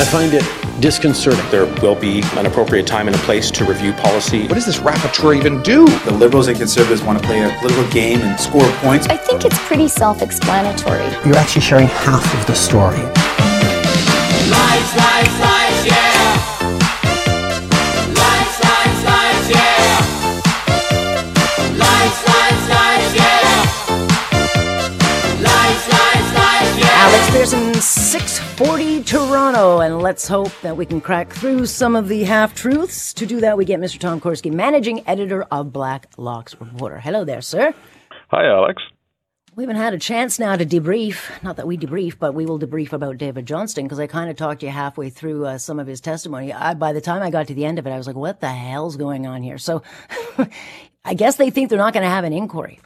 I find it disconcerting. There will be an appropriate time and a place to review policy. What does this rapporteur even do? The Liberals and Conservatives want to play a political game and score points. I think it's pretty self explanatory. You're actually sharing half of the story. Lies, lies, lies, 640 Toronto, and let's hope that we can crack through some of the half truths. To do that, we get Mr. Tom Korski, managing editor of Black Locks Reporter. Hello there, sir. Hi, Alex. We haven't had a chance now to debrief. Not that we debrief, but we will debrief about David Johnston because I kind of talked you halfway through uh, some of his testimony. I, by the time I got to the end of it, I was like, what the hell's going on here? So I guess they think they're not going to have an inquiry.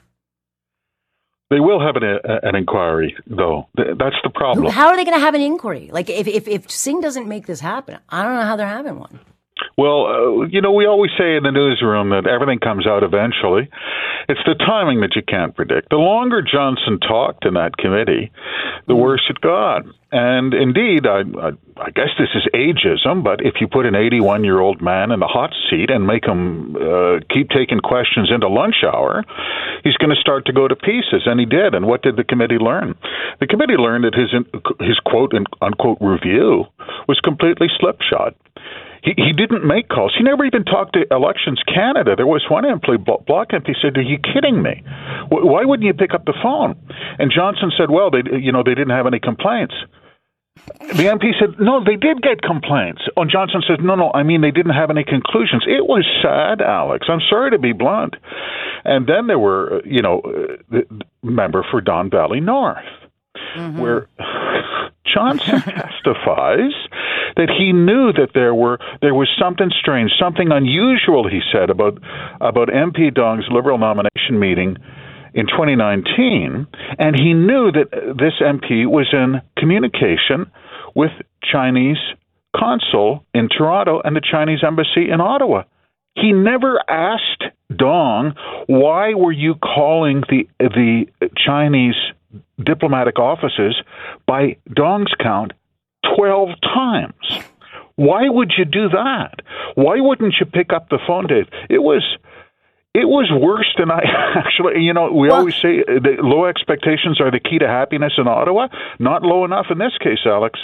They will have an, a, an inquiry, though. That's the problem. How are they going to have an inquiry? Like, if, if, if Singh doesn't make this happen, I don't know how they're having one. Well, uh, you know, we always say in the newsroom that everything comes out eventually. It's the timing that you can't predict. The longer Johnston talked in that committee, the worse it got. And indeed, I, I, I guess this is ageism, but if you put an 81 year old man in the hot seat and make him uh, keep taking questions into lunch hour, he's going to start to go to pieces. And he did. And what did the committee learn? The committee learned that his, his quote unquote review was completely slipshod. He, he didn't make calls. He never even talked to Elections Canada. There was one MP, Bloc MP, said, "Are you kidding me? Why wouldn't you pick up the phone?" And Johnston said, "Well, they, you know, they didn't have any complaints." The MP said, "No, they did get complaints." And Johnston said, "No, no, I mean they didn't have any conclusions." It was sad, Alex. I'm sorry to be blunt. And then there were, you know, the member for Don Valley North, mm-hmm. where Johnston testifies that he knew that there were there was something strange, something unusual. He said about about MP Dong's Liberal nomination meeting in 2019, and he knew that this MP was in communication with Chinese consul in Toronto and the Chinese embassy in Ottawa. He never asked Dong, "Why were you calling the the Chinese diplomatic offices by Dong's count 12 times. Why would you do that? Why wouldn't you pick up the phone, Dave? It was it was worse than I actually. You know, we well, always say that low expectations are the key to happiness in Ottawa. Not low enough in this case, Alex.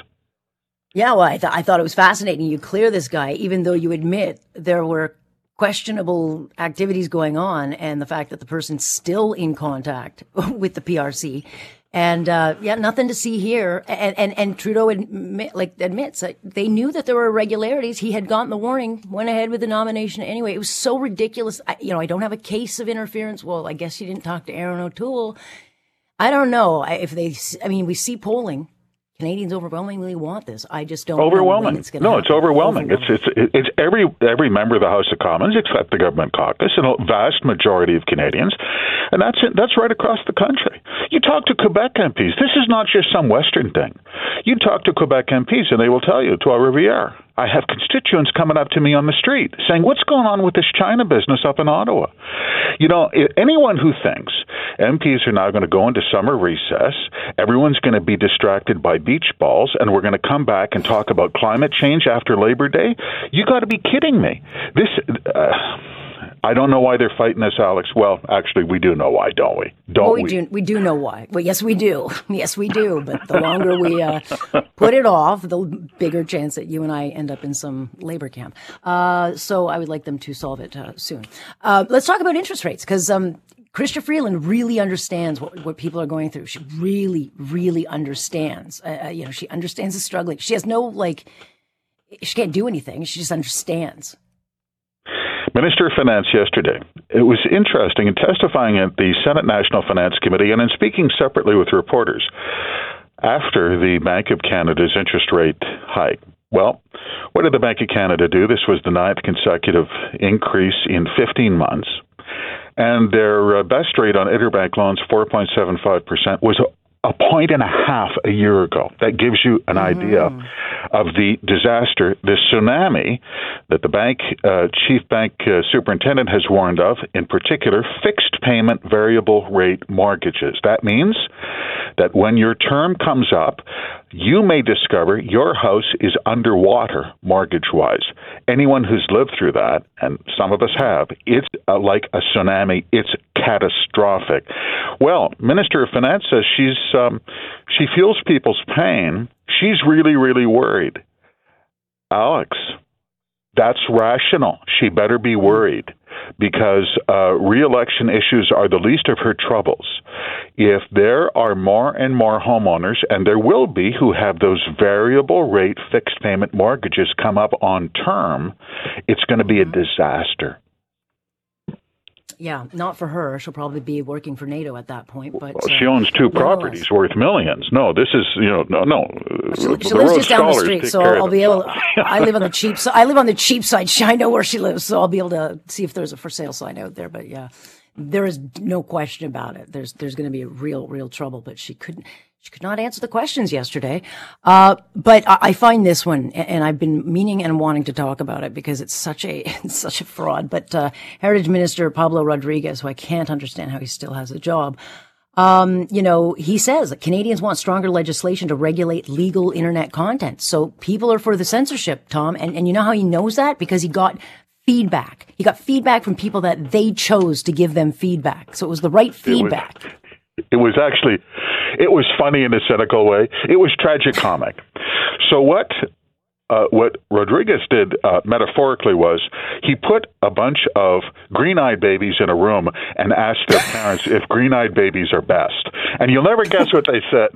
Yeah, well, I, th- I thought it was fascinating. You clear this guy, even though you admit there were questionable activities going on, and the fact that the person's still in contact with the PRC and uh, yeah, nothing to see here. And and, and Trudeau admit, like admits they knew that there were irregularities. He had gotten the warning, went ahead with the nomination anyway. It was so ridiculous. I, you know, I don't have a case of interference. Well, I guess he didn't talk to Erin O'Toole. I don't know if they. I mean, we see polling Canadians overwhelmingly want this. I just don't. Overwhelming. It's no, happen. it's overwhelming. overwhelming. It's it's it's every every member of the House of Commons except the government caucus and a vast majority of Canadians, and that's it, that's right across the country. You talk to Quebec MPs. This is not just some Western thing. You talk to Quebec MPs, and they will tell you, Trois Rivières. I have constituents coming up to me on the street saying, "What's going on with this China business up in Ottawa?" You know, anyone who thinks MPs are now going to go into summer recess, everyone's going to be distracted by beach balls, and we're going to come back and talk about climate change after Labor Day, you got to be kidding me. This. Uh, I don't know why they're fighting this, Alex. Well, actually, we do know why, don't we? Don't well, we, we? do. We do know why. Well, yes, we do. Yes, we do. But the longer we uh, put it off, the bigger chance that you and I end up in some labor camp. Uh, so I would like them to solve it uh, soon. Uh, let's talk about interest rates because um, Chrystia Freeland really understands what, what people are going through. She really, really understands. Uh, uh, you know, she understands the struggling. She has no like. She can't do anything. She just understands. Minister of Finance yesterday. It was interesting in testifying at the Senate National Finance Committee and in speaking separately with reporters after the Bank of Canada's interest rate hike. Well, what did the Bank of Canada do? This was the ninth consecutive increase in 15 months. And their uh, best rate on interbank loans, 4.75%, was a point and a half a year ago. That gives you an idea of the disaster, the tsunami that the bank uh, chief bank uh, superintendent has warned of. In particular, fixed payment variable rate mortgages. That means that when your term comes up, you may discover your house is underwater mortgage wise. Anyone who's lived through that, and some of us have, it's uh, like a tsunami. It's catastrophic. Well, Minister of Finance says she's um, she feels people's pain. She's really, really worried. Alex, that's rational. She better be worried because uh, reelection issues are the least of her troubles. If there are more and more homeowners, and there will be, who have those variable rate fixed payment mortgages come up on term, it's going to be a disaster. Yeah, not for her. She'll probably be working for NATO at that point. But Well, uh, she owns two properties worth millions. No, this is you know no no. She, she lives just down the street, so I'll be able. I live on the cheap side. I live on the cheap side. I know where she lives, so I'll be able to see if there's a for sale sign out there. But yeah, there is no question about it. There's there's going to be a real real trouble. But she couldn't. She could not answer the questions yesterday. Uh, but I, I find this one, and I've been meaning and wanting to talk about it because it's such a it's such a fraud. But uh, Heritage Minister Pablo Rodriguez, who I can't understand how he still has a job. Um, you know, he says that Canadians want stronger legislation to regulate legal internet content. So people are for the censorship, Tom. And, and you know how he knows that? Because he got feedback. He got feedback from people that they chose to give them feedback. So it was the right feedback. It was actually, it was funny in a cynical way. It was tragic comic. So what? Uh, what Rodriguez did uh, metaphorically was he put a bunch of green-eyed babies in a room and asked their parents if green-eyed babies are best. And you'll never guess what they said.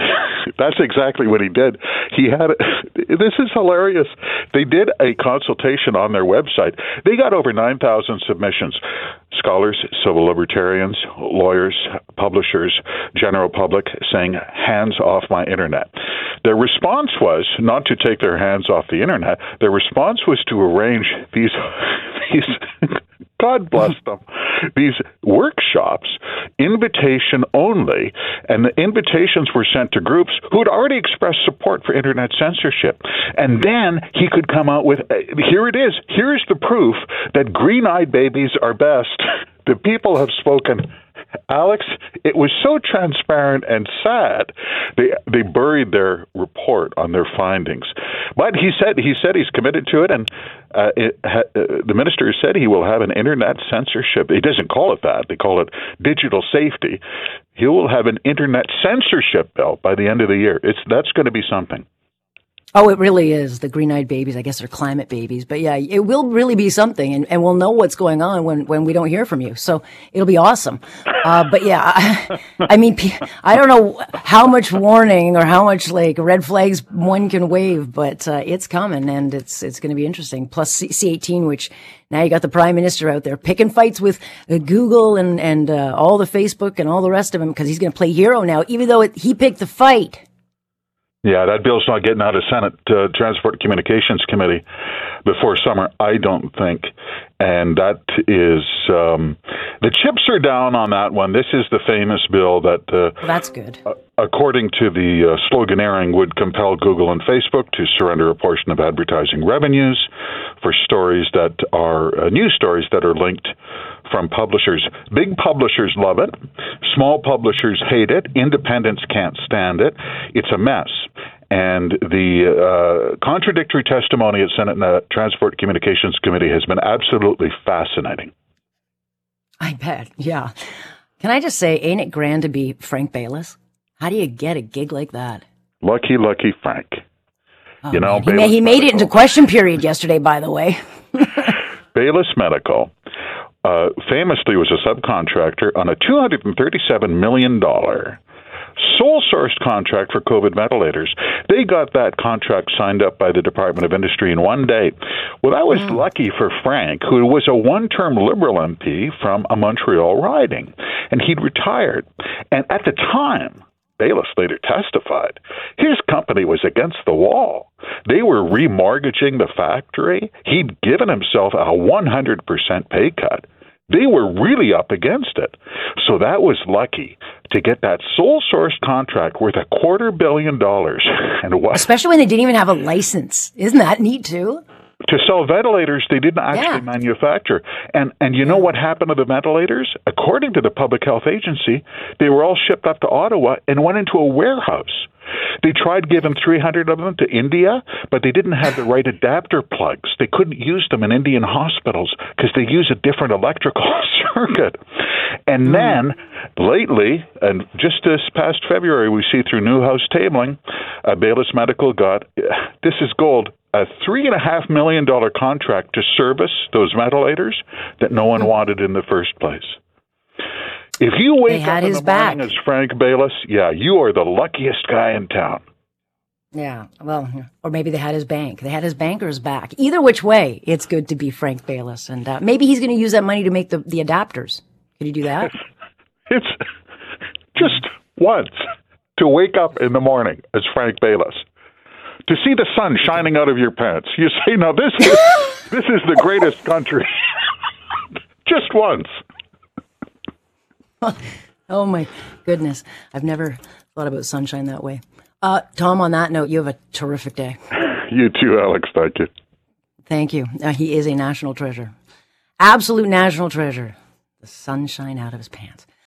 That's exactly what he did. He had this is hilarious. They did a consultation on their website. They got over 9,000 submissions. Scholars, civil libertarians, lawyers, publishers, general public saying hands off my internet. Their response was not to take their hands off the internet. Their response was to arrange these these God bless them. These workshops, invitation only, and the invitations were sent to groups who had already expressed support for internet censorship. And then he could come out with uh, here it is. Here is the proof that green eyed babies are best. The people have spoken. Alex, it was so transparent and sad. They they buried their report on their findings, but he said he said he's committed to it, and uh, it, ha, uh, the minister said he will have an internet censorship. He doesn't call it that; they call it digital safety. He will have an internet censorship bill by the end of the year. It's that's going to be something. Oh, it really is. The green eyed babies, I guess they're climate babies. But yeah, it will really be something and, and we'll know what's going on when, when we don't hear from you. So it'll be awesome. Uh, but yeah, I, I mean, I don't know how much warning or how much like red flags one can wave, but uh, it's coming and it's, it's going to be interesting. Plus C- C18, which now you got the prime minister out there picking fights with uh, Google and, and uh, all the Facebook and all the rest of them because he's going to play hero now, even though it, he picked the fight. Yeah, that bill's not getting out of Senate uh, Transport Communications Committee before summer, I don't think. And that is um, the chips are down on that one. This is the famous bill that, uh, Well, that's good. according to the uh, sloganeering, would compel Google and Facebook to surrender a portion of advertising revenues for stories that are uh, news stories that are linked from publishers. Big publishers love it. Small publishers hate it. Independents can't stand it. It's a mess. And the uh, contradictory testimony at Senate uh, Transport Communications Committee has been absolutely fascinating. I bet. Yeah. Can I just say, ain't it grand to be Frank Baylis? How do you get a gig like that? Lucky, lucky Frank. you know, Oh, He, ma- he made it into question period yesterday, by the way. Baylis Medical uh, famously was a subcontractor on a $237 million sole sourced contract for COVID ventilators. They got that contract signed up by the Department of Industry in one day. Well, that was mm. lucky for Frank, who was a one term Liberal MP from a Montreal riding, and he'd retired. And at the time, Baylis later testified his company was against the wall. They were remortgaging the factory. He'd given himself a 100% pay cut They were really up against it. So that was lucky to get that sole source contract worth a quarter billion dollars. And what? Especially when they didn't even have a license. Isn't that neat too? to sell ventilators they didn't actually Yeah. manufacture. And and you know what happened to the ventilators? According to the public health agency, they were all shipped up to Ottawa and went into a warehouse. They tried giving 300 of them to India, but they didn't have the right adapter plugs. They couldn't use them in Indian hospitals because they use a different electrical circuit. And then lately, and just this past February, we see through Newhouse tabling, uh, Baylis Medical got this is gold a three and a half million dollar contract to service those ventilators that no one wanted in the first place. If you wake had up in his the morning as Frank Baylis, yeah, you are the luckiest guy in town. Yeah. Well, or maybe they had his bank. They had his bankers back. Either which way, it's good to be Frank Baylis. And uh, maybe he's going to use that money to make the, the adapters. Could he do that? It's just once to wake up in the morning as Frank Baylis. To see the sun shining out of your pants. You say, now this is, this is the greatest country. just once. oh my goodness. I've never thought about sunshine that way. Uh, Tom, on that note, you have a terrific day. You too, Alex. Thank you. Thank you. Uh, he is a national treasure. Absolute national treasure. The sunshine out of his pants.